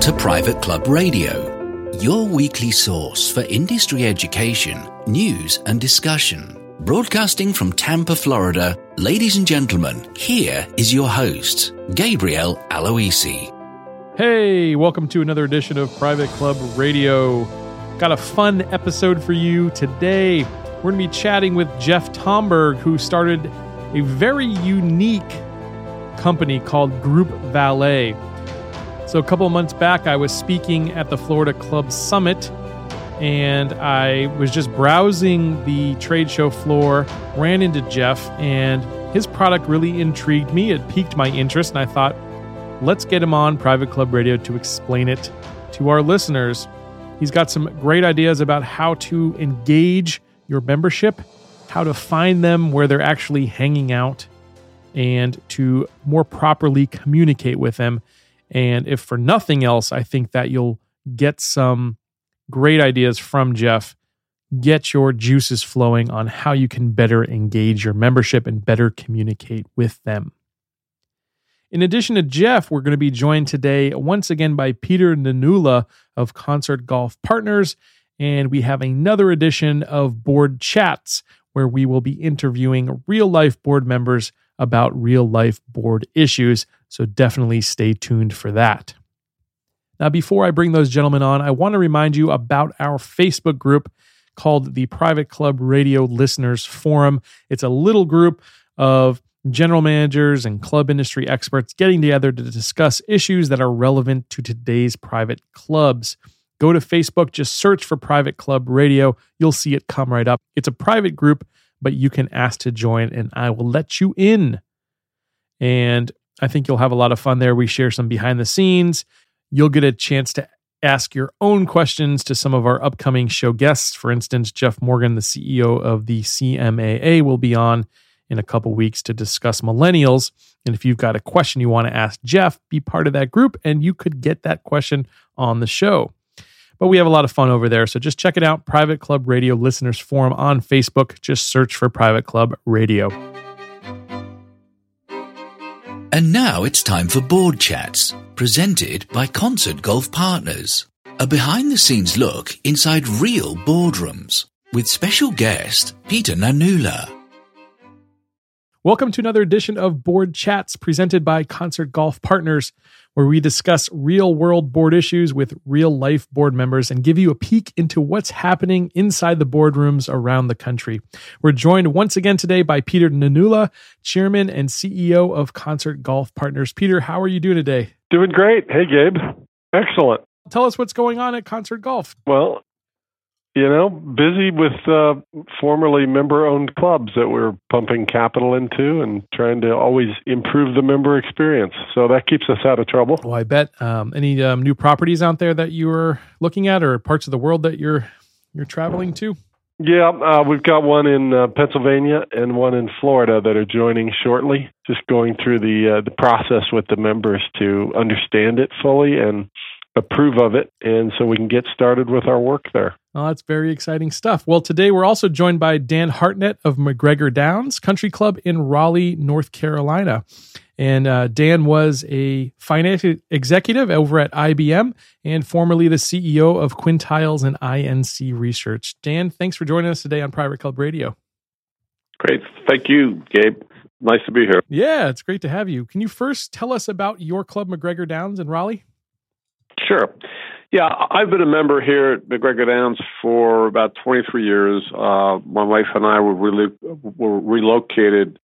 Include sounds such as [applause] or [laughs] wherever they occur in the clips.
To Private Club Radio, your weekly source for industry education, news, and discussion. Broadcasting from Tampa, Florida, ladies and gentlemen, here is your host, Gabriel Aloisi. Hey, welcome to another edition of Private Club Radio. Got a fun episode for you today. We're going to be chatting with Jeff Tomberg, who started a very unique company called Group Valet. So, a couple months back, I was speaking at the Florida Club Summit and I was just browsing the trade show floor, ran into Jeff, and his product really intrigued me. It piqued my interest, and I thought, let's get him on Private Club Radio to explain it to our listeners. He's got some great ideas about how to engage your membership, how to find them where they're actually hanging out, and to more properly communicate with them. And if for nothing else, I think that you'll get some great ideas from Jeff. Get your juices flowing on how you can better engage your membership and better communicate with them. In addition to Jeff, we're going to be joined today once again by Peter Nanula of Concert Golf Partners. And we have another edition of Board Chats where we will be interviewing real life board members about real life board issues. So definitely stay tuned for that. Now, before I bring those gentlemen on, I want to remind you about our Facebook group called the Private Club Radio Listeners Forum. It's a little group of general managers and club industry experts getting together to discuss issues that are relevant to today's private clubs. Go to Facebook, just search for Private Club Radio. You'll see it come right up. It's a private group, but you can ask to join and I will let you in. And I think you'll have a lot of fun there. We share some behind the scenes. You'll get a chance to ask your own questions to some of our upcoming show guests. For instance, Jeff Morgan, the CEO of the CMAA, will be on in a couple weeks to discuss millennials. And if you've got a question you want to ask Jeff, be part of that group and you could get that question on the show. But we have a lot of fun over there. So just check it out Private Club Radio Listeners Forum on Facebook. Just search for Private Club Radio. And now it's time for Board Chats, presented by Concert Golf Partners. A behind the scenes look inside real boardrooms with special guest Peter Nanula. Welcome to another edition of Board Chats presented by Concert Golf Partners, where we discuss real world board issues with real life board members and give you a peek into what's happening inside the boardrooms around the country. We're joined once again today by Peter Nanula, Chairman and CEO of Concert Golf Partners. Peter, how are you doing today? Doing great. Hey, Gabe. Excellent. Tell us what's going on at Concert Golf. Well, you know, busy with uh, formerly member owned clubs that we're pumping capital into and trying to always improve the member experience. So that keeps us out of trouble. Well, I bet. Um, any um, new properties out there that you are looking at or parts of the world that you're you're traveling to? Yeah, uh, we've got one in uh, Pennsylvania and one in Florida that are joining shortly. Just going through the uh, the process with the members to understand it fully and approve of it, and so we can get started with our work there. Oh, that's very exciting stuff. Well, today we're also joined by Dan Hartnett of MacGregor Downs Country Club in Raleigh, North Carolina. And uh, Dan was a finance executive over at IBM and formerly the CEO of Quintiles and INC Research. Dan, thanks for joining us today on Private Club Radio. Great. Thank you, Gabe. Nice to be here. Yeah, it's great to have you. Can you first tell us about your club, MacGregor Downs in Raleigh? Sure. Yeah, I've been a member here at MacGregor Downs for about 23 years. Uh, my wife and I were, really, were relocated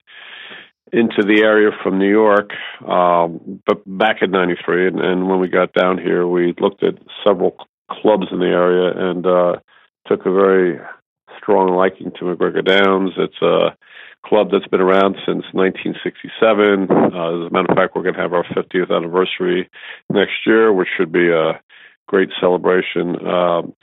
into the area from New York, um, but back in '93. And, and, when we got down here, we looked at several clubs in the area and uh, took a very strong liking to MacGregor Downs. It's a club that's been around since 1967. Uh, as a matter of fact, we're going to have our 50th anniversary next year, which should be a great celebration. Um,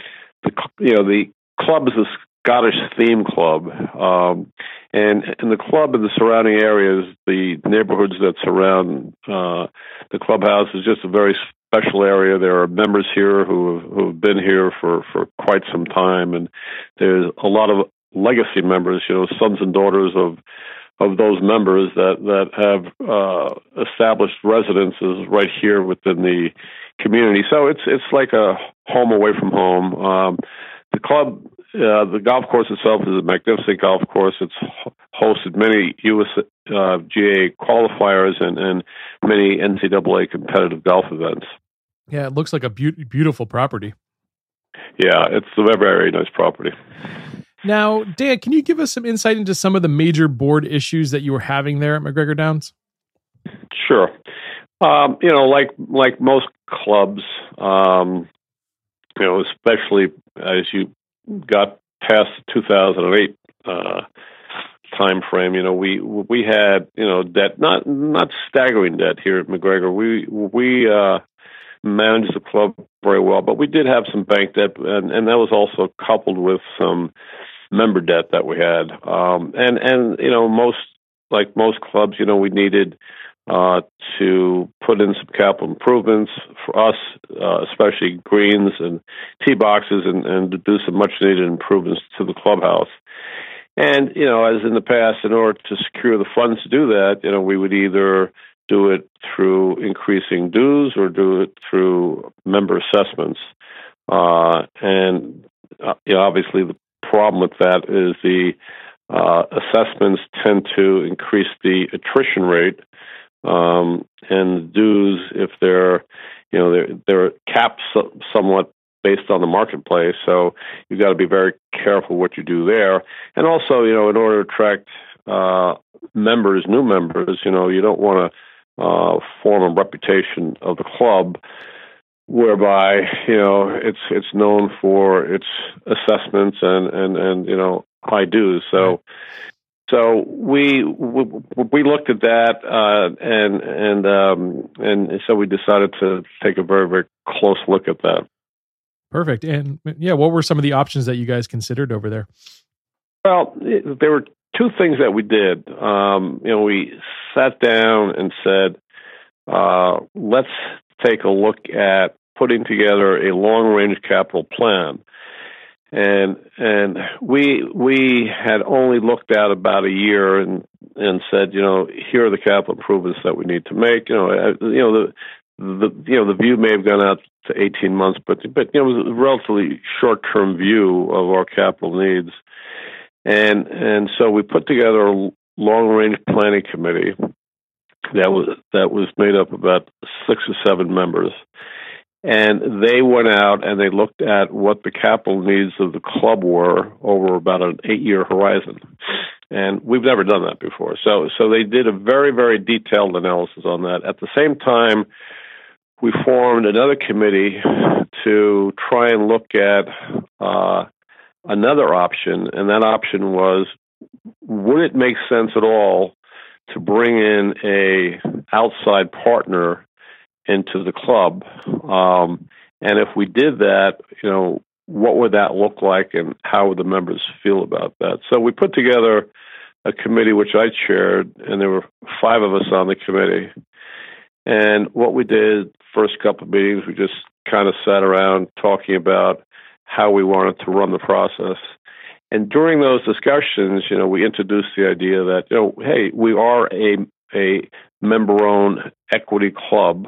the you know the club is a Scottish theme club, um, and and the club and the surrounding areas, the neighborhoods that surround uh, the clubhouse is just a very special area. There are members here who have, who have been here for for quite some time, and there's a lot of legacy members, you know, sons and daughters of of those members that that have uh, established residences right here within the community. So it's it's like a home away from home. Um, the club, uh, the golf course itself is a magnificent golf course. It's hosted many USGA uh, qualifiers and, and many NCAA competitive golf events. Yeah, it looks like a be- beautiful property. Yeah, it's a very, very nice property. Now, Dan, can you give us some insight into some of the major board issues that you were having there at MacGregor Downs? Sure. Um, you know, like like most clubs, um, you know, especially as you got past the 2008 uh, time frame, you know, we we had you know debt, not not staggering debt here at MacGregor. We we uh, managed the club very well, but we did have some bank debt, and, and that was also coupled with some member debt that we had. Um, and and you know, most like most clubs, you know, we needed uh, to put in some capital improvements for us, uh, especially greens and tee boxes, and, and to do some much needed improvements to the clubhouse. And you know, as in the past, in order to secure the funds to do that, you know, we would either do it through increasing dues or do it through member assessments. Uh, and uh, you know, obviously, the problem with that is the uh, assessments tend to increase the attrition rate, um, and dues, if they're, you know, they're, they're capped so, somewhat based on the marketplace. So you've got to be very careful what you do there. And also, you know, in order to attract uh, members, new members, you know, you don't want to uh, form a reputation of the club whereby you know it's it's known for its assessments and and and you know high dues. So so we we, we looked at that uh, and and um, and so we decided to take a very very close look at that. Perfect. And yeah, what were some of the options that you guys considered over there? Well, there were two things that we did. Um, you know, we sat down and said, uh, let's take a look at putting together a long range capital plan. And and we we had only looked at about a year and and said, you know, here are the capital improvements that we need to make. You know, you know the the you know the view may have gone out to 18 months, but but you know it was a relatively short term view of our capital needs, and and so we put together a long range planning committee that was that was made up of about six or seven members and they went out and they looked at what the capital needs of the club were over about an eight year horizon. And we've never done that before. So, so they did a very, very detailed analysis on that. At the same time, we formed another committee to try and look at uh, another option, and that option was: would it make sense at all to bring in a outside partner into the club. Um, and if we did that, you know, what would that look like and how would the members feel about that? So we put together a committee which I chaired, and there were five of us on the committee. And what we did first couple of meetings, we just kind of sat around talking about how we wanted to run the process. And during those discussions, you know, we introduced the idea that, you know, hey, we are a a member owned equity club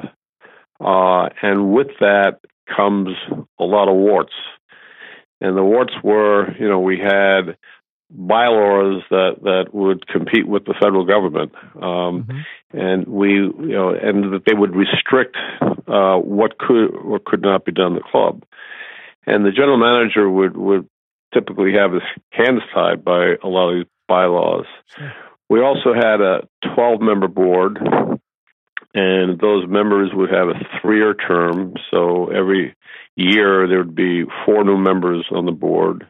uh, and with that comes a lot of warts. And the warts were, you know, we had bylaws that, that would compete with the federal government. Um, mm-hmm. And we, you know, and that they would restrict uh, what could or could not be done in the club. And the general manager would, would typically have his hands tied by a lot of these bylaws. Sure. We also had a 12 member board and those members would have a three-year term. So every year there would be four new members on the board.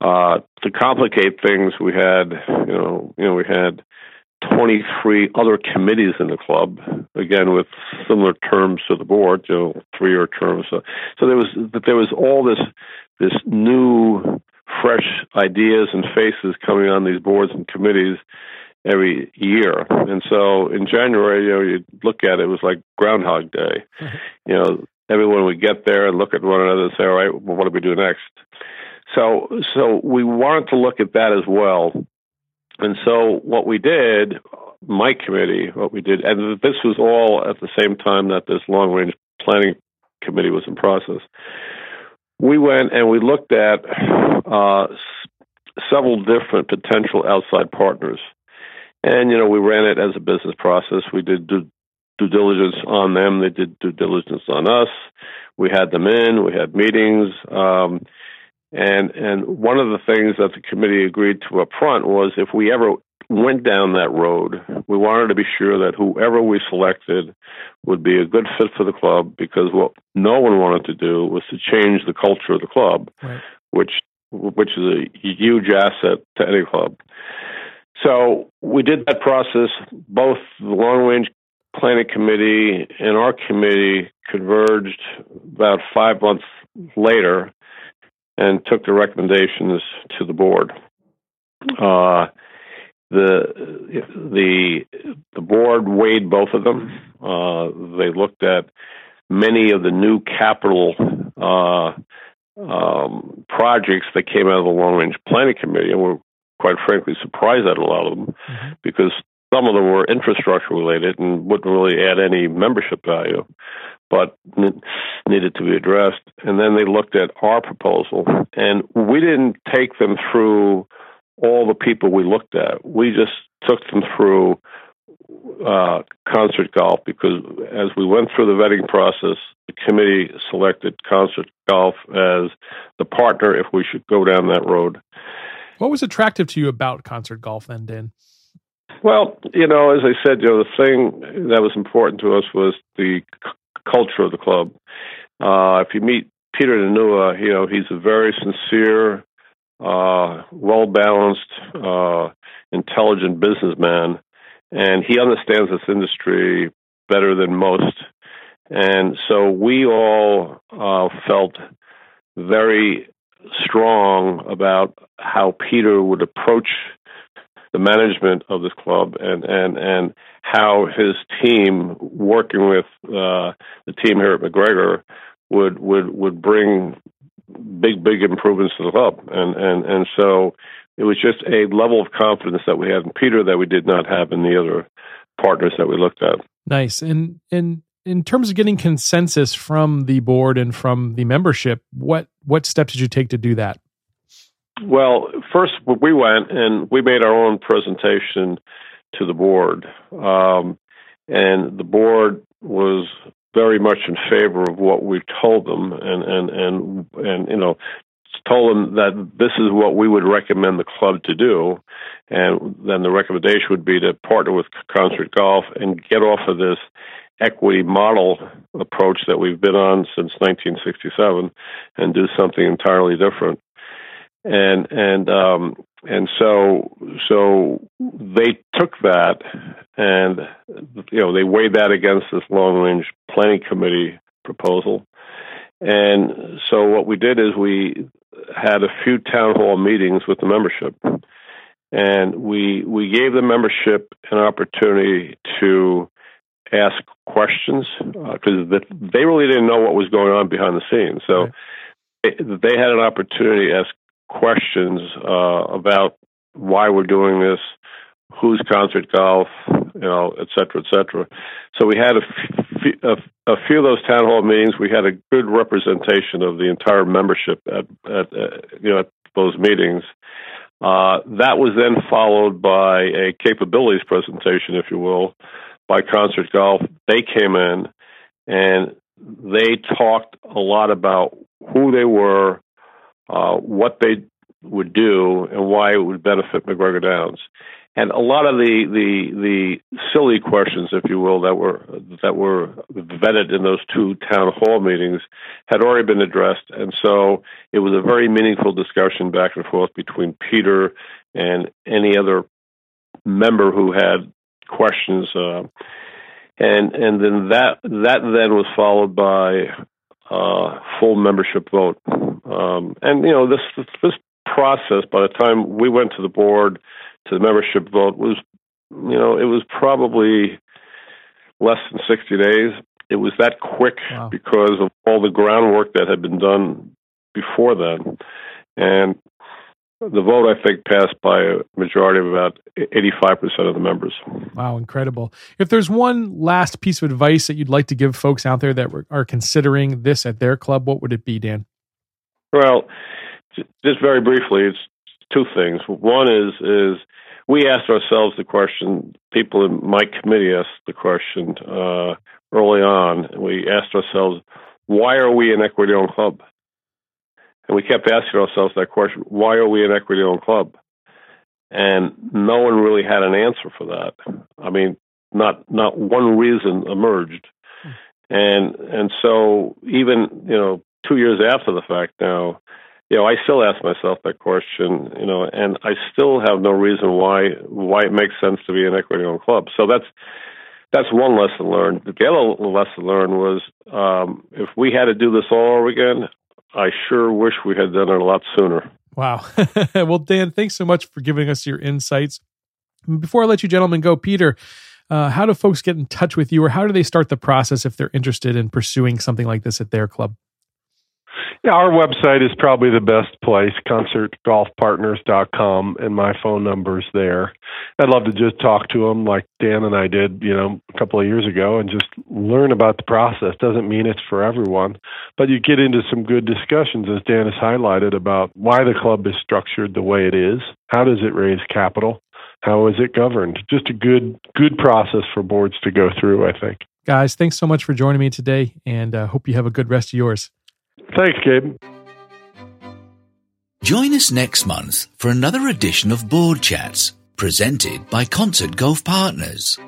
Uh, to complicate things, we had you know you know we had 23 other committees in the club, again with similar terms to the board, you know, three-year terms. So, so there was there was all this this new, fresh ideas and faces coming on these boards and committees every year. And so in January, you know, you look at it, it was like Groundhog Day. [laughs] you know, everyone would get there and look at one another and say, "All right, well, what do we do next?" So, so we wanted to look at that as well. And so what we did, my committee, what we did, and this was all at the same time that this long range planning committee was in process. We went and we looked at uh, several different potential outside partners. And, you know, we ran it as a business process. We did due, due diligence on them, they did due diligence on us. We had them in, we had meetings. Um, and and one of the things that the committee agreed to up front was if we ever went down that road, we wanted to be sure that whoever we selected would be a good fit for the club because what no one wanted to do was to change the culture of the club, right. which which is a huge asset to any club. So we did that process. Both the long range planning committee and our committee converged about five months later and took the recommendations to the board. Uh, the the the board weighed both of them. Uh, they looked at many of the new capital uh, um, projects that came out of the long range planning committee, and were quite frankly surprised at a lot of them mm-hmm. because some of them were infrastructure related and wouldn't really add any membership value, but needed to be addressed. And then they looked at our proposal, and we didn't take them through all the people we looked at. We just took them through uh, concert golf because as we went through the vetting process, the committee selected concert golf as the partner if we should go down that road. What was attractive to you about concert golf then, Dan? Well, you know, as I said, you know, the thing that was important to us was the c- culture of the club. Uh, if you meet Peter Nanula, you know, he's a very sincere, uh, well balanced, uh, intelligent businessman, and he understands this industry better than most. And so we all uh, felt very strong about how Peter would approach the management of this club and and and how his team working with uh, the team here at MacGregor would would would bring big big improvements to the club and and and so it was just a level of confidence that we had in Peter that we did not have in the other partners that we looked at. Nice. And and in terms of getting consensus from the board and from the membership, what what steps did you take to do that? Well, first we went and we made our own presentation to the board, um, and the board was very much in favor of what we told them, and and and and you know told them that this is what we would recommend the club to do, and then the recommendation would be to partner with Concert Golf and get off of this equity model approach that we've been on since 1967 and do something entirely different. And and um, and so so they took that and you know they weighed that against this long range planning committee proposal. And so what we did is we had a few town hall meetings with the membership. And we we gave the membership an opportunity to ask questions because uh, they really didn't know what was going on behind the scenes. So right. they, they had an opportunity to ask questions uh, about why we're doing this, who's concert golf, you know, et cetera, et cetera. So we had a, f- a, a few of those town hall meetings. We had a good representation of the entire membership at, at uh, you know at those meetings. Uh, that was then followed by a capabilities presentation, if you will, by Concert Golf. They came in and they talked a lot about who they were, uh, what they would do and why it would benefit MacGregor Downs. And a lot of the, the the silly questions, if you will, that were that were vetted in those two town hall meetings had already been addressed, and so it was a very meaningful discussion back and forth between Peter and any other member who had questions. Uh, and and then that that then was followed by uh, full membership vote. Um, and you know this this process by the time we went to the board to the membership vote was you know it was probably less than 60 days. It was that quick wow. because of all the groundwork that had been done before then. And the vote, I think, passed by a majority of about 85% of the members. Wow, incredible. If there's one last piece of advice that you'd like to give folks out there that are considering this at their club, what would it be, Dan? Well, just very briefly, it's two things. One is is we asked ourselves the question. People in my committee asked the question uh, early on. We asked ourselves, why are we an equity-owned club? And we kept asking ourselves that question: Why are we an equity-owned club? And no one really had an answer for that. I mean, not not one reason emerged. And and so even you know two years after the fact now, you know, I still ask myself that question, you know, and I still have no reason why why it makes sense to be an equity owned club. So that's that's one lesson learned. The other lesson learned was um, if we had to do this all over again, I sure wish we had done it a lot sooner. Wow. [laughs] well, Dan, thanks so much for giving us your insights. Before I let you gentlemen go, Peter, uh, how do folks get in touch with you or how do they start the process if they're interested in pursuing something like this at their club? Yeah, our website is probably the best place, concertgolfpartners.com, and my phone number's there. I'd love to just talk to them like Dan and I did, you know, a couple of years ago and just learn about the process. Doesn't mean it's for everyone, but you get into some good discussions, as Dan has highlighted, about why the club is structured the way it is. How does it raise capital? How is it governed? Just a good, good process for boards to go through, I think. Guys, thanks so much for joining me today and uh, hope you have a good rest of yours. Thanks, Gabe. Join us next month for another edition of Board Chats, presented by Concert Golf Partners.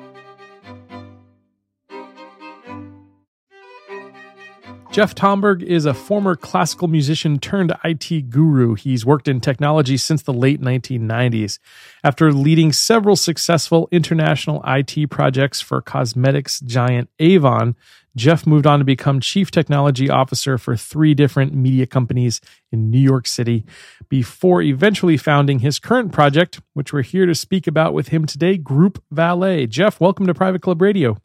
Jeff Tomberg is a former classical musician turned IT guru. He's worked in technology since the late 1990s. After leading several successful international IT projects for cosmetics giant Avon, Jeff moved on to become chief technology officer for three different media companies in New York City before eventually founding his current project, which we're here to speak about with him today, Group Valet. Jeff, welcome to Private Club Radio.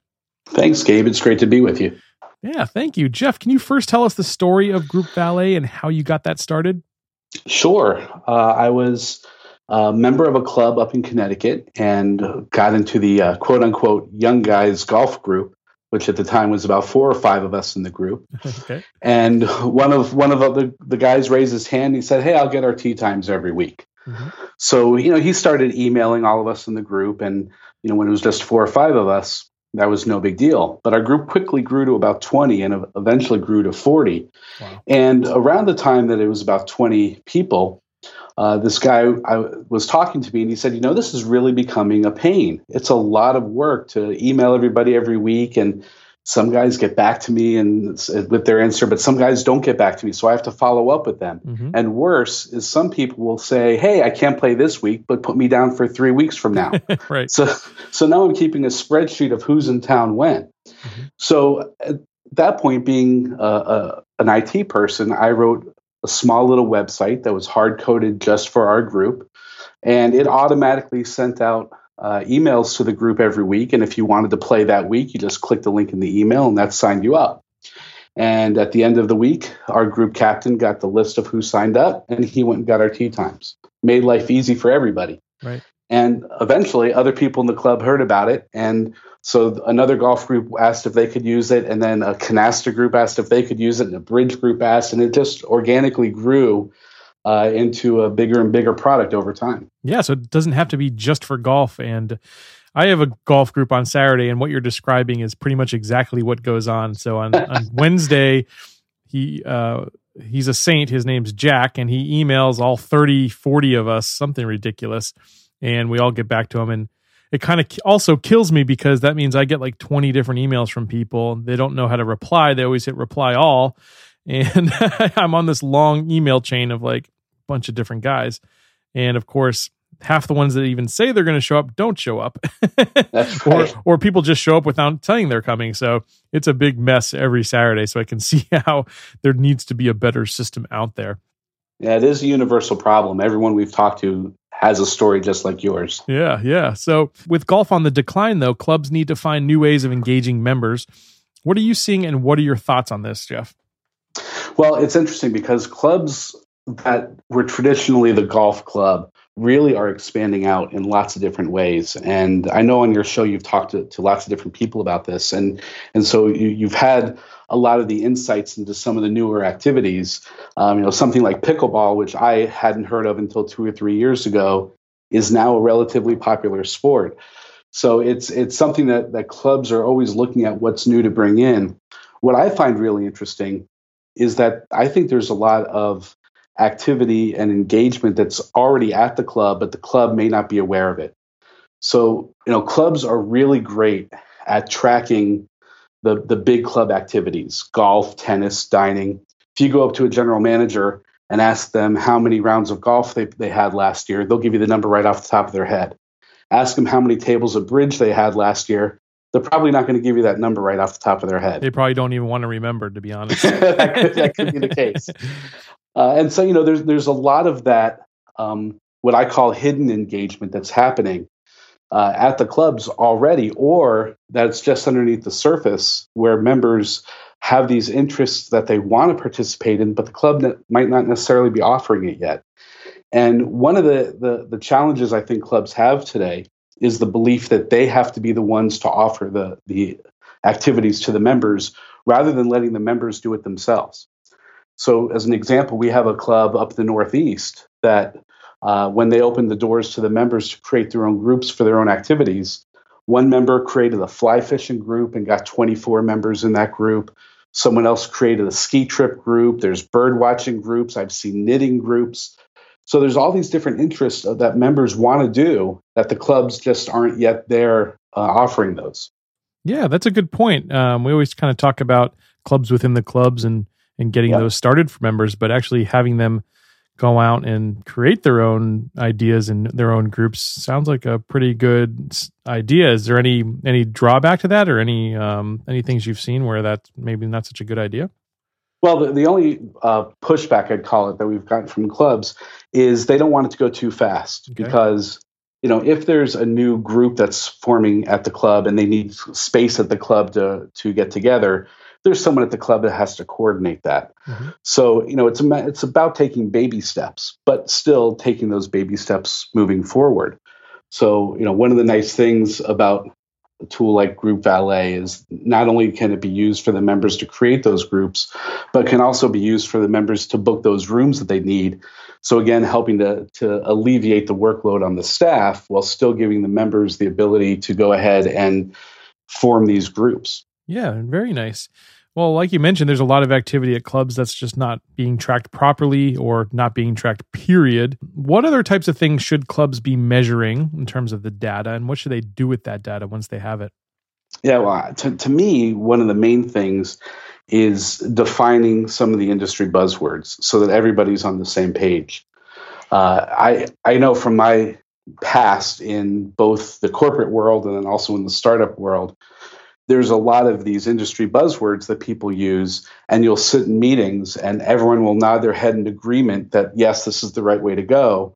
Thanks, Gabe. It's great to be with you. Yeah, thank you. Jeff, can you first tell us the story of Group Valet and how you got that started? Sure. Uh, I was a member of a club up in Connecticut and got into the uh, quote unquote young guys golf group which at the time was about four or five of us in the group. [laughs] okay. And one of one of the, the guys raised his hand. He said, "Hey, I'll get our tee times every week." Mm-hmm. So you know, he started emailing all of us in the group, and you know, when it was just four or five of us, that was no big deal. But our group quickly grew to about twenty, and eventually grew to forty. Wow. And around the time that it was about twenty people, uh, this guy I, was talking to me and he said, You know, this is really becoming a pain. It's a lot of work to email everybody every week. And some guys get back to me and with their answer, but some guys don't get back to me. So I have to follow up with them. Mm-hmm. And worse is some people will say, Hey, I can't play this week, but put me down for three weeks from now. [laughs] right. So, so now I'm keeping a spreadsheet of who's in town when. Mm-hmm. So at that point, being an IT person, I wrote a small little website that was hard coded just for our group. And it automatically sent out uh, emails to the group every week. And if you wanted to play that week, you just click the link in the email and that signed you up. And at the end of the week, our group captain got the list of who signed up and he went and got our tee times. Made life easy for everybody. Right. And eventually, other people in the club heard about it. And so another golf group asked if they could use it. And then a canasta group asked if they could use it. And a bridge group asked. And it just organically grew uh, into a bigger and bigger product over time. Yeah. So it doesn't have to be just for golf. And I have a golf group on Saturday. And what you're describing is pretty much exactly what goes on. So on, [laughs] on Wednesday, he, uh, he's a saint. His name's Jack. And he emails all 30, 40 of us, something ridiculous and we all get back to them and it kind of also kills me because that means I get like 20 different emails from people. They don't know how to reply. They always hit reply all. [laughs] And [laughs] I'm on this long email chain of like a bunch of different guys. And of course, half the ones that even say they're going to show up don't show up. [laughs] That's right. or or people just show up without telling they're coming. So it's a big mess every Saturday. So I can see how there needs to be a better system out there. Yeah, it is a universal problem. Everyone we've talked to has a story just like yours. Yeah, yeah. So with golf on the decline, though, clubs need to find new ways of engaging members. What are you seeing, and what are your thoughts on this, Jeff? Well, it's interesting because clubs that were traditionally the golf club really are expanding out in lots of different ways. And I know on your show you've talked to, to lots of different people about this, and and so you, you've had a lot of the insights into some of the newer activities. Um, you know, something like pickleball, which I hadn't heard of until two or three years ago, is now a relatively popular sport. So it's it's something that that clubs are always looking at what's new to bring in. What I find really interesting is that I think there's a lot of activity and engagement that's already at the club, but the club may not be aware of it. So, you know, clubs are really great at tracking the, the big club activities golf, tennis, dining. If you go up to a general manager and ask them how many rounds of golf they, they had last year, they'll give you the number right off the top of their head. Ask them how many tables of bridge they had last year, they're probably not going to give you that number right off the top of their head. They probably don't even want to remember, to be honest. [laughs] that, could, that, could, be the case. [laughs] Uh, and so, you know, there's there's a lot of that, um, what I call hidden engagement that's happening uh, at the clubs already, or that's just underneath the surface where members have these interests that they want to participate in, but the club might not necessarily be offering it yet. And one of the, the, the challenges I think clubs have today is the belief that they have to be the ones to offer the, the activities to the members rather than letting the members do it themselves. So, as an example, we have a club up the Northeast that uh, when they opened the doors to the members to create their own groups for their own activities, one member created a fly fishing group and got 24 members in that group. Someone else created a ski trip group. There's bird watching groups. I've seen knitting groups. So there's all these different interests that members want to do that the clubs just aren't yet there uh, offering those. Yeah, that's a good point. Um, we always kind of talk about clubs within the clubs and and getting yeah. those started for members, but actually having them go out and create their own ideas and their own groups sounds like a pretty good idea. Is there any any drawback to that, or any um, any things you've seen where that's maybe not such a good idea? Well, the, the only uh, pushback I'd call it that we've gotten from clubs is they don't want it to go too fast okay. because you know if there's a new group that's forming at the club and they need space at the club to to get together there's someone at the club that has to coordinate that. Mm-hmm. So, you know, it's a, it's about taking baby steps, but still taking those baby steps moving forward. So, you know, one of the nice things about a tool like Group Valet is not only can it be used for the members to create those groups, but can also be used for the members to book those rooms that they need. So again, helping to, to alleviate the workload on the staff while still giving the members the ability to go ahead and form these groups. Yeah, very nice. Well, like you mentioned, there's a lot of activity at clubs that's just not being tracked properly or not being tracked, period. What other types of things should clubs be measuring in terms of the data, and what should they do with that data once they have it? Yeah, well, to, to me, one of the main things is defining some of the industry buzzwords so that everybody's on the same page. Uh, I I know from my past in both the corporate world and then also in the startup world there's a lot of these industry buzzwords that people use, and you'll sit in meetings and everyone will nod their head in agreement that, yes, this is the right way to go.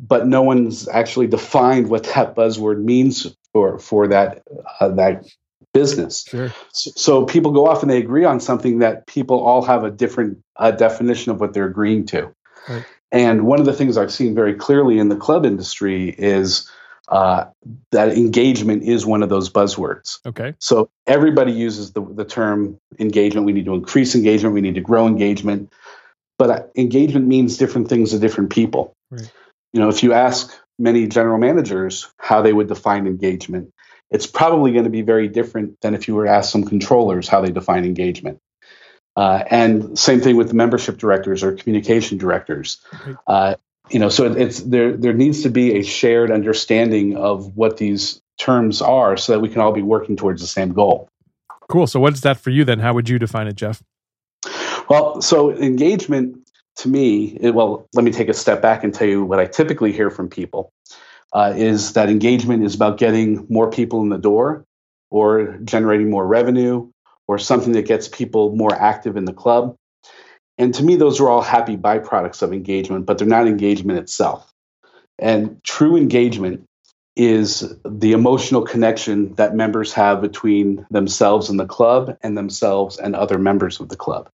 But no one's actually defined what that [laughs] buzzword means for, for that, uh, that business. Sure. So, so, people go off and they agree on something that people all have a different uh, definition of what they're agreeing to. Right. And one of the things I've seen very clearly in the club industry is uh, that engagement is one of those buzzwords. Okay. So everybody uses the, the term engagement. We need to increase engagement. We need to grow engagement. But uh, engagement means different things to different people. Right. You know, if you ask many general managers how they would define engagement, it's probably going to be very different than if you were to ask some controllers how they define engagement. Uh, and same thing with the membership directors or communication directors. Uh, you know, so it's there. There needs to be a shared understanding of what these terms are, so that we can all be working towards the same goal. Cool. So, what's that for you then? How would you define it, Jeff? Well, so engagement to me, it, well, let me take a step back and tell you what I typically hear from people uh, is that engagement is about getting more people in the door or generating more revenue or something that gets people more active in the club. And to me, those are all happy byproducts of engagement, but they're not engagement itself. And true engagement is the emotional connection that members have between themselves and the club and themselves and other members of the club.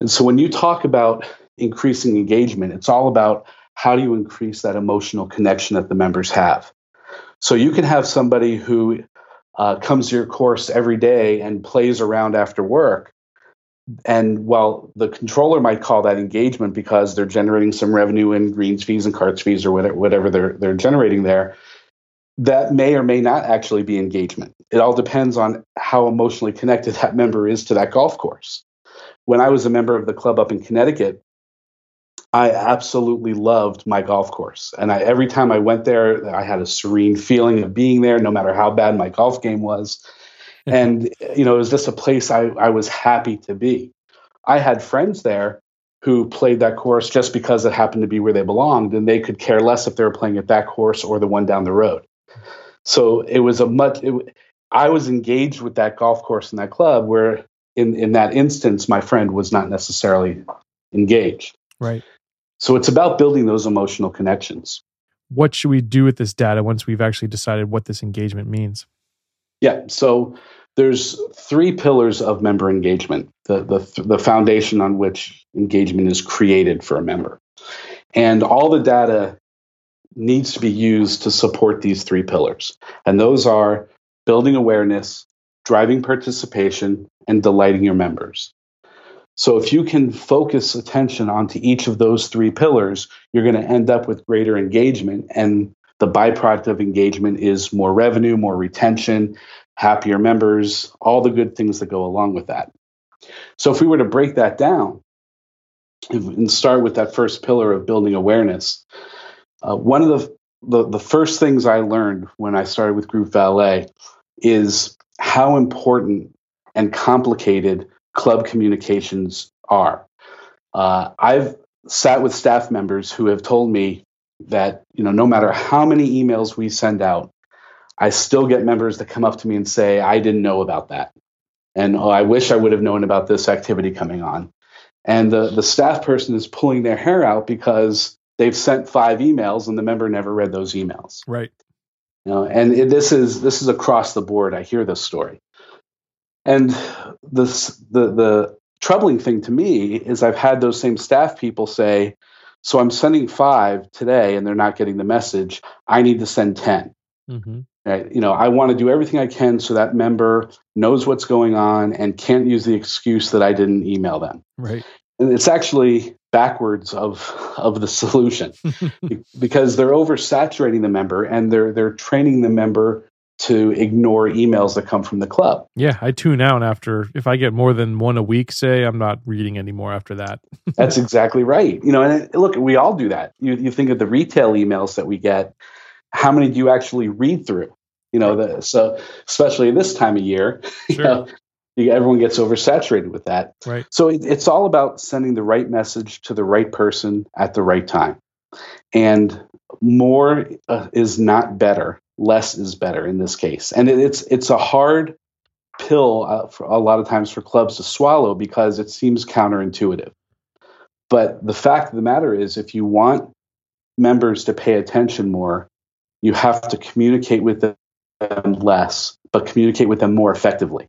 And so when you talk about increasing engagement. It's all about how do you increase that emotional connection that the members have. So you can have somebody who uh, comes to your course every day and plays around after work. And while the controller might call that engagement because they're generating some revenue in greens fees and carts fees or whatever, they're, they're generating there, that may or may not actually be engagement. It all depends on how emotionally connected [laughs] that member is to that golf course. When I was a member of the club up in Connecticut, I absolutely loved my golf course. And I, every time I went there, I had a serene feeling of being there, no matter how bad my golf game was. And, you know, it was just a place I, I was happy to be. I had friends there who played that course just because it happened to be where they belonged, and they could care less if they were playing at that course or the one down the road. So it was a much, it, I was engaged with that golf course and that club where in, in that instance, my friend was not necessarily engaged. Right. So it's about building those emotional connections. What should we do with this data once we've actually decided what this engagement means? Yeah. So there's three pillars of member engagement, the, the, the foundation on which engagement is created for a member. And all the data needs to be used to support these three pillars. And those are building awareness, driving participation, and delighting your members. So if you can focus attention onto each of those three pillars, you're going to end up with greater engagement. And the byproduct of engagement is more revenue, more retention, happier members, all the good things that go along with that. So if we were to break that down and start with that first pillar of building awareness, uh, one of the, the the first things I learned when I started with Group Valet is how important and complicated club communications are. Uh, I've sat with staff members who have told me that you know no matter how many emails we send out, I still get members that come up to me and say, "I didn't know about that," and oh, I wish I would have known about this activity coming on. And the the staff person is pulling their hair out because they've sent five emails and the member never read those emails. Right. You know, and it, this is this is across the board. I hear this story. And this the the troubling thing to me is I've had those same staff people say, "So I'm sending five today, and they're not getting the message. I need to send 10 mm-hmm. Right? You know, I want to do everything I can so that member knows what's going on and can't use the excuse that I didn't email them. Right. And it's actually backwards of of the solution [laughs] because they're oversaturating the member and they're they're training the member to ignore emails that come from the club. Yeah, I tune out after if I get more than one a week, say I'm not reading anymore after that. [laughs] That's exactly right. You know, and look, we all do that. You you think of the retail emails that we get, how many do you actually read through? You know, the, so especially this time of year, [laughs] sure. you know, everyone gets oversaturated with that. Right. So it, it's all about sending the right message to the right person at the right time. And more uh, is not better less is better in this case. And it, it's it's a hard pill uh, for a lot of times for clubs to swallow because it seems counterintuitive. But the fact of the matter is, if you want members to pay attention more, you have to communicate with them less, but communicate with them more effectively,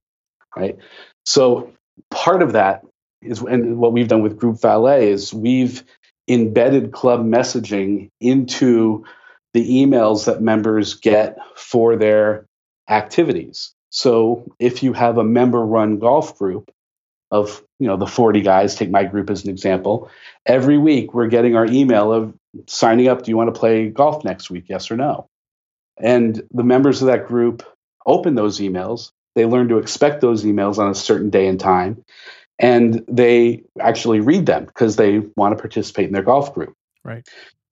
right? So part of that is, and what we've done with Group Valet is we've embedded club messaging into the emails that members get for their activities. So if you have a member run golf group of, you know, the 40 guys, take my group as an example, every week we're getting our email of signing up, do you want to play golf next week? Yes or no? And the members of that group open those emails. They learn to expect those emails on a certain day and time. And they actually read them because they want to participate in their golf group. Right.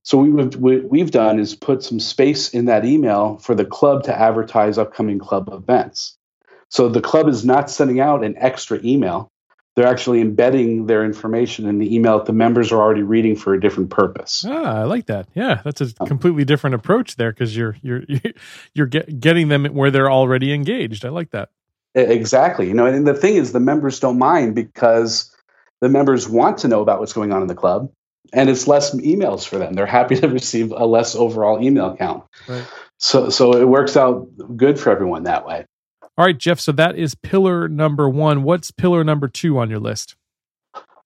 So we, what we've done is put some space in that email for the club to advertise upcoming club events. So the club is not sending out an extra email. They're actually embedding their information in the email that the members are already reading for a different purpose. Ah, I like that. Yeah, that's a completely different approach there because you're [laughs] you're you're get, getting them where they're already engaged. I like that. Exactly. You know, and the thing is, the members don't mind because the members want to know about what's going on in the club and it's less emails for them. They're happy [laughs] to receive a less overall email count. Right. So so it works out good for everyone that way. All right, Jeff. So that is pillar number one. What's pillar number two on your list?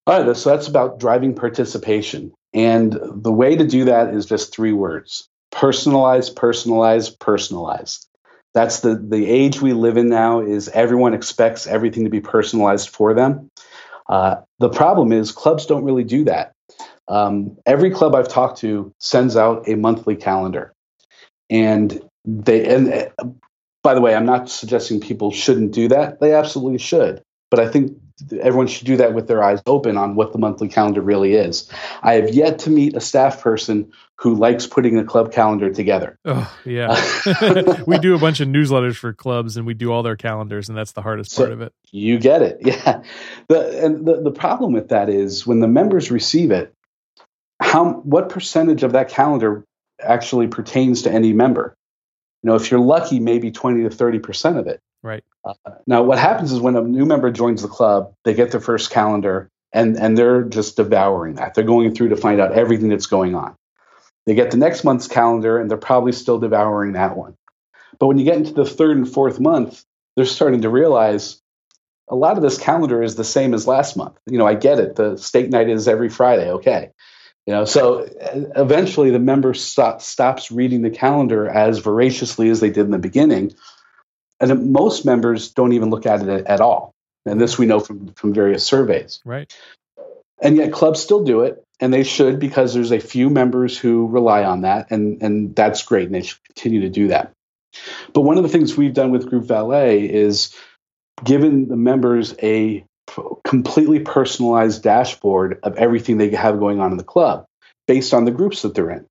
All right, so that's about driving participation. And the way to do that is just three words personalize, personalize, personalize. That's the, the age we live in now is everyone expects everything to be personalized for them. Uh, the problem is clubs don't really do that. Um, every club I've talked to sends out a monthly calendar, and they and uh, by the way, I'm not suggesting people shouldn't do that. They absolutely should, but I think everyone should do that with their eyes open on what the monthly calendar really is. I have yet to meet a staff person who likes putting a club calendar together. Oh, yeah. [laughs] [laughs] we do a bunch of newsletters for clubs and we do all their calendars and that's the hardest so part of it. You get it. [laughs] Yeah. The and the, the problem with that is when the members receive it, how what percentage of that calendar actually pertains to any member? You know, if you're lucky, maybe 20 to 30% of it. Right. Uh, now, what happens is when a new member joins the club, they get their first calendar and, and they're just devouring that. They're going through to find out everything that's going on. They get the next month's calendar and they're probably still devouring that one. But when you get into the third and fourth month, they're starting to realize a lot of this calendar is the same as last month. You know, I get it. The state night is every Friday. Okay. You know, so uh, eventually the member stop, stops reading the calendar as voraciously as they did in the beginning, and most members don't even look at it at all. And this we know from from various surveys. Right. And yet clubs still do it, and they should because there's a few members who rely on that, and and that's great, and they should continue to do that. But one of the things we've done with Group Valet is given the members a completely personalized dashboard of everything they have going on in the club based on the groups that they're in.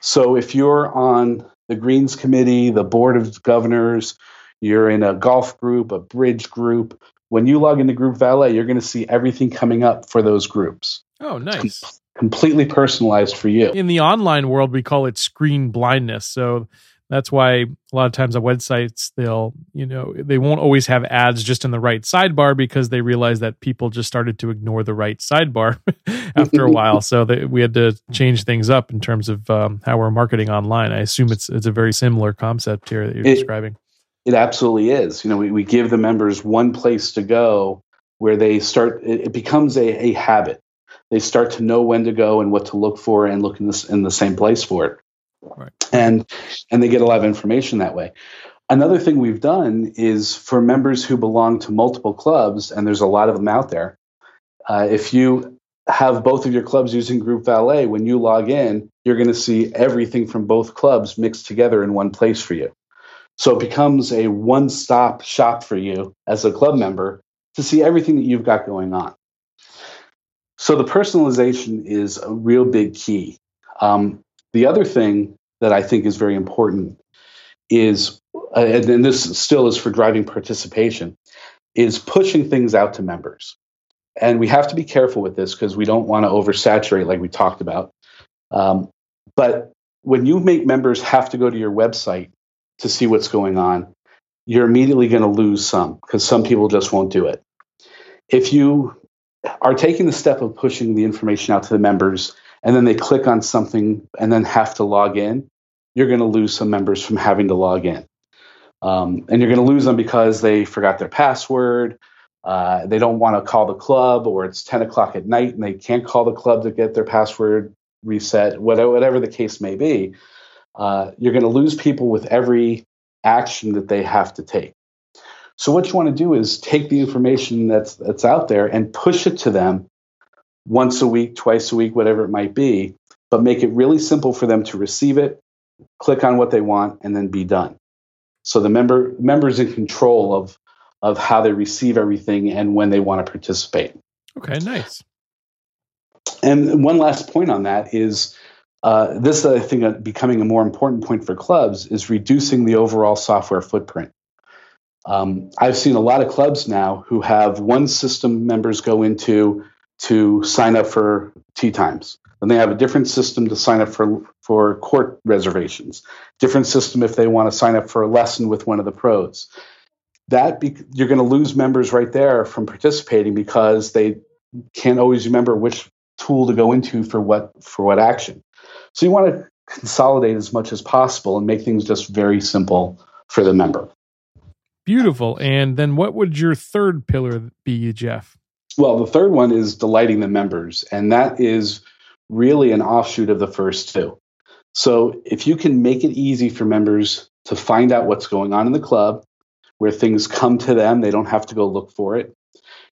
So if you're on the Greens Committee, the Board of Governors, you're in a golf group, a bridge group, when you log into Group Valet, you're going to see everything coming up for those groups. Oh, nice. Com- completely personalized for you. In the online world, we call it screen blindness. So that's why a lot of times on websites they'll you know they won't always have ads just in the right sidebar because they realize that people just started to ignore the right sidebar [laughs] after a while [laughs] so they, we had to change things up in terms of um, how we're marketing online i assume it's it's a very similar concept here that you're it, describing it absolutely is you know we, we give the members one place to go where they start it, it becomes a, a habit they start to know when to go and what to look for and look in, this, in the same place for it Right. And and they get a lot of information that way. Another thing we've done is for members who belong to multiple clubs, and there's a lot of them out there. Uh, if you have both of your clubs using Group Valet, when you log in, you're going to see everything from both clubs mixed together in one place for you. So it becomes a one stop shop for you as a club member to see everything that you've got going on. So the personalization is a real big key. Um, the other thing that I think is very important is, uh, and this still is for driving participation, is pushing things out to members. And we have to be careful with this because we don't want to oversaturate, like we talked about. Um, but when you make members have to go to your website to see what's going on, you're immediately going to lose some because some people just won't do it. If you are taking the step of pushing the information out to the members and then they click on something and then have to log in, you're going to lose some members from having to log in. Um, and you're going to lose them because they forgot their password. Uh, they don't want to call the club, or it's 10 o'clock at night and they can't call the club to get their password reset, whatever, whatever the case may be. Uh, you're going to lose people with every action that they have to take. So what you want to do is take the information that's that's out there and push it to them once a week, twice a week, whatever it might be, but make it really simple for them to receive it, click on what they want, and then be done. So the member members in control of of how they receive everything and when they want to participate. Okay, nice. And one last point on that is uh, this, I think, uh, becoming a more important point for clubs is reducing the overall software footprint. Um, I've seen a lot of clubs now who have one system members go into to sign up for tee times. And they have a different system to sign up for for court reservations. Different system if they want to sign up for a lesson with one of the pros. That be, you're going to lose members right there from participating because they can't always remember which tool to go into for what for what action. So you want to consolidate as much as possible and make things just very simple for the member. Beautiful. And then what would your third pillar be, Jeff? Well, the third one is delighting the members, and that is really an offshoot of the first two. So if you can make it easy for members to find out what's going on in the club, where things come to them, they don't have to go look for it.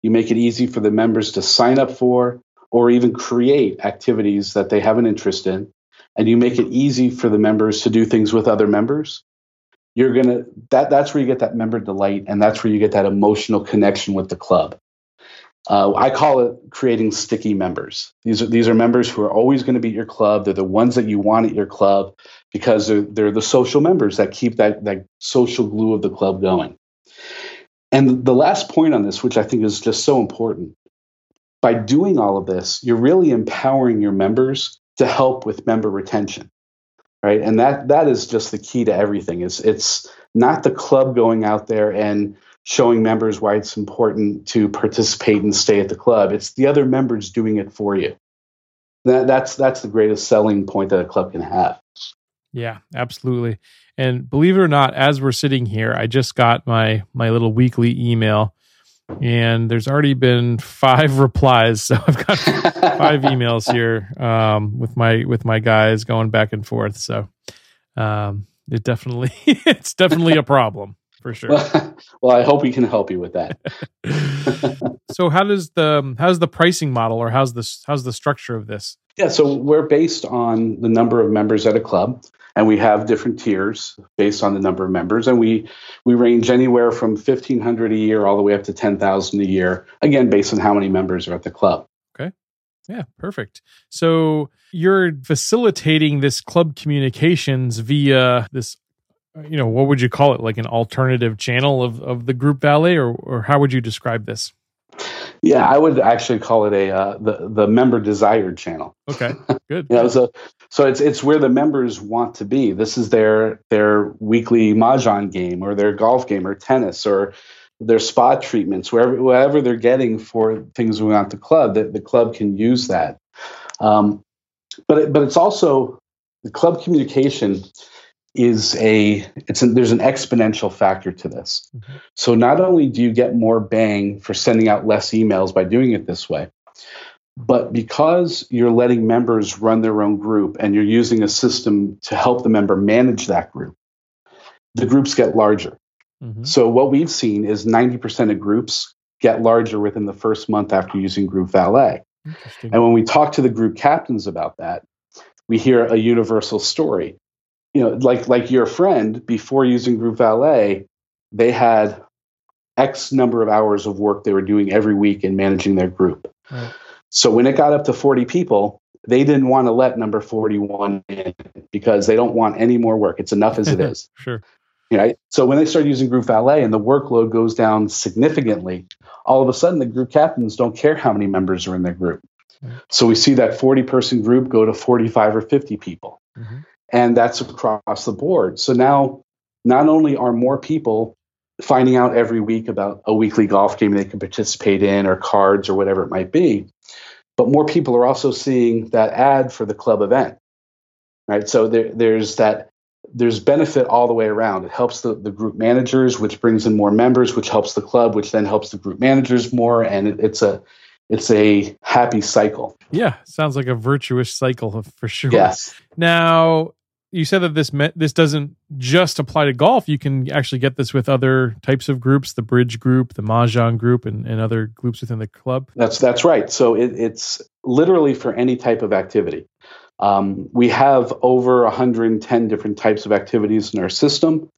You make it easy for the members to sign up for or even create activities that they have an interest in. And you make it easy for the members to do things with other members. You're gonna that that's where you get that member delight and that's where you get that emotional connection with the club. Uh, I call it creating sticky members. These are these are members who are always going to be at your club. They're the ones that you want at your club because they're, they're the social members that keep that that social glue of the club going. And the last point on this, which I think is just so important, by doing all of this, you're really empowering your members to help with member retention, right? And that that is just the key to everything. It's not the club going out there and showing members why it's important to participate and stay at the club. It's the other members doing it for you. That, that's that's the greatest selling point that a club can have. Yeah, absolutely. And believe it or not, as we're sitting here, I just got my my little weekly email, and there's already been five [laughs] replies. So I've got five [laughs] emails here um, with my with my guys going back and forth. So um, it definitely [laughs] it's definitely a problem for sure. well, [laughs] I hope we can help you with that. [laughs] [laughs] so how does the um, how's the pricing model or how's this how's the structure of this? Yeah, so we're based on the number of members at a club, and we have different tiers based on the number of members, and we we range anywhere from fifteen hundred a year all the way up to ten thousand a year. Again, based on how many members are at the club. Okay. Yeah, perfect. So you're facilitating this club communications via this you know, what would you call it? Like an alternative channel of, of the group valet, or, or how would you describe this? Yeah, I would actually call it a uh, the the member desired channel. Okay, [laughs] good. you know, so so it's it's where the members want to be. This is their their weekly mahjong game, or their golf game, or tennis, or their spa treatments, wherever whatever they're getting for things we want the club. That the club can use that. Um, but it, but it's also the club communication is a it's a, there's an exponential factor to this. Mm-hmm. So not only do you get more bang for sending out less emails by doing it this way, but because you're letting members run their own group and you're using a system to help the member manage that group, the groups get larger. Mm-hmm. So what we've seen is 90% of groups get larger within the first month after using Group Valet. And when we talk to the group captains about that, we hear a universal story you know, like like your friend before using Group Valet, they had X number of hours of work they were doing every week in managing their group. Right. So when it got up to 40 people, they didn't want to let number 41 in because they don't want any more work. It's enough as it [laughs] is. sure. Right. So when they start using Group Valet and the workload goes down significantly, all of a sudden the group captains don't care how many members are in their group. So we see that 40 person group go to 45 or 50 people. Mm-hmm and that's across the board. So now, not only are more people finding out every week about a weekly golf game they can participate in, or cards, or whatever it might be, but more people are also seeing that ad for the club event. Right. So there, there's that. There's benefit all the way around. It helps the, the group managers, which brings in more members, which helps the club, which then helps the group managers more, and it, it's a it's a happy cycle. Yeah, sounds like a virtuous cycle for sure. Yes. Now, you said that this me- this doesn't just apply to golf. You can actually get this with other types of groups, the bridge group, the mahjong group, and, and other groups within the club. That's that's right. So it, it's literally for any type of activity. Um, we have over 110 different types of activities in our system,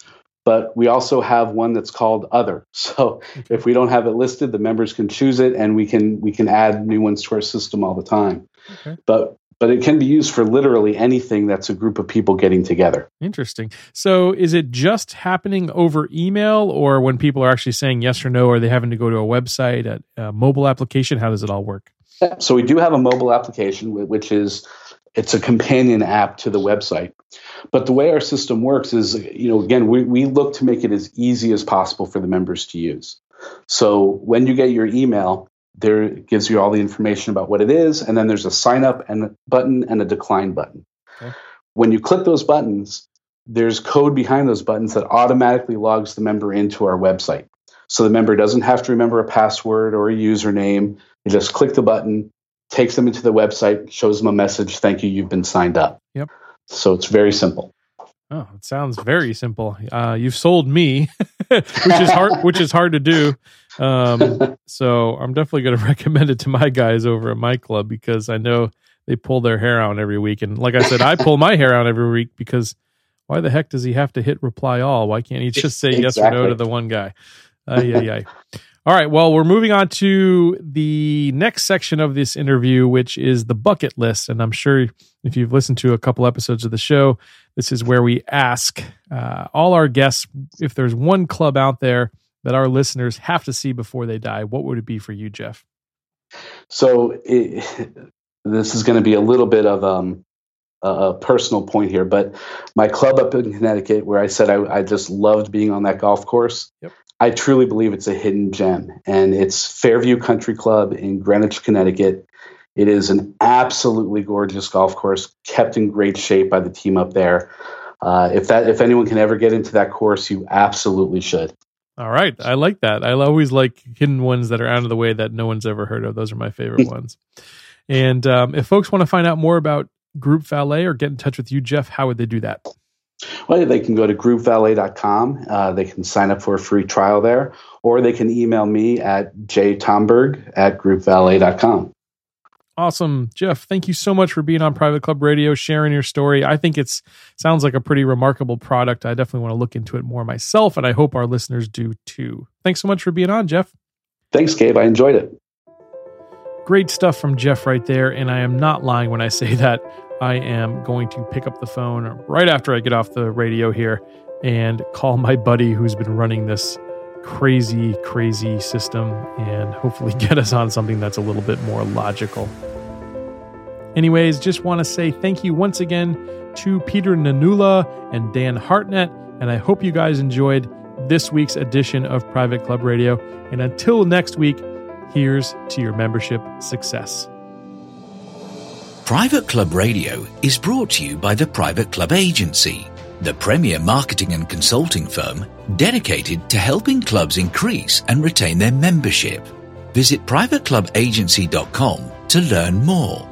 but we also have one that's called other. [laughs] So if we don't have it listed, the members can choose it, and we can we can add new ones to our system all the time. Okay. But but it can be used for literally anything that's a group of people getting together. Interesting. So, is it just happening over email, or when people are actually saying yes or no, are they having to go to a website, a, a mobile application? How does it all work? So, we do have a mobile application, which is it's a companion app to the website. But the way our system works is, you know, again, we, we look to make it as easy as possible for the members to use. So when you get your email, there gives you all the information about what it is, and then there's a sign up and button and a decline button. Okay. When you click those buttons, there's code behind those buttons that automatically logs the member into our website. So the member doesn't have to remember a password or a username. They just click the button, takes them into the website, shows them a message, thank you, you've been signed up. Yep. So it's very simple. Oh, it sounds very simple. Uh, you've sold me, [laughs] which is hard, which is hard to do. Um, so I'm definitely going [laughs] to recommend it to my guys over at my club because I know they pull their hair out every week. And like I said, I pull my hair out every week because why the heck does he have to hit reply all? Why can't he just say exactly. yes or no to the one guy? Uh, yeah, yeah. All right. Well, we're moving on to the next section of this interview, which is the bucket list. And I'm sure if you've listened to a couple episodes of the show, this is where we ask uh, all our guests if there's one club out there that our listeners have to see before they die. What would it be for you, Jeff? So it, [laughs] this is going to be a little bit of um, a personal point here, but my club up in Connecticut, where I said I, I just loved being on that golf course, yep. I truly believe it's a hidden gem, and it's Fairview Country Club in Greenwich, Connecticut. It is an absolutely gorgeous golf course, kept in great shape by the team up there. Uh, if that if anyone can ever get into that course, you absolutely should. All right, I like that. I always like hidden ones that are out of the way that no one's ever heard of. Those are my favorite [laughs] ones. And um, if folks want to find out more about Group Valet or get in touch with you, Jeff, how would they do that? Well, they can go to groupvalet.com. Uh, they can sign up for a free trial there, or they can email me at jtomberg at groupvalet.com. Awesome, Jeff. Thank you so much for being on Private Club Radio, sharing your story. I think it's sounds like a pretty remarkable product. I definitely want to look into it more myself, and I hope our listeners do too. Thanks so much for being on, Jeff. Thanks, Gabe. I enjoyed it. Great stuff from Jeff right there, and I am not lying when I say [laughs] that. I am going to pick up the phone right after I get off the radio here and call my buddy who's been running this crazy, crazy system and hopefully [laughs] get us on something that's a little bit more logical. Anyways, just want to say thank you once again to Peter Nanula and Dan Hartnett, and I hope you guys enjoyed this week's edition of Private Club Radio. And until next week, here's to your membership success. Private Club Radio is brought to you by the Private Club Agency, the premier marketing and consulting firm dedicated to helping clubs increase and retain their membership. Visit privateclubagency.com to learn more.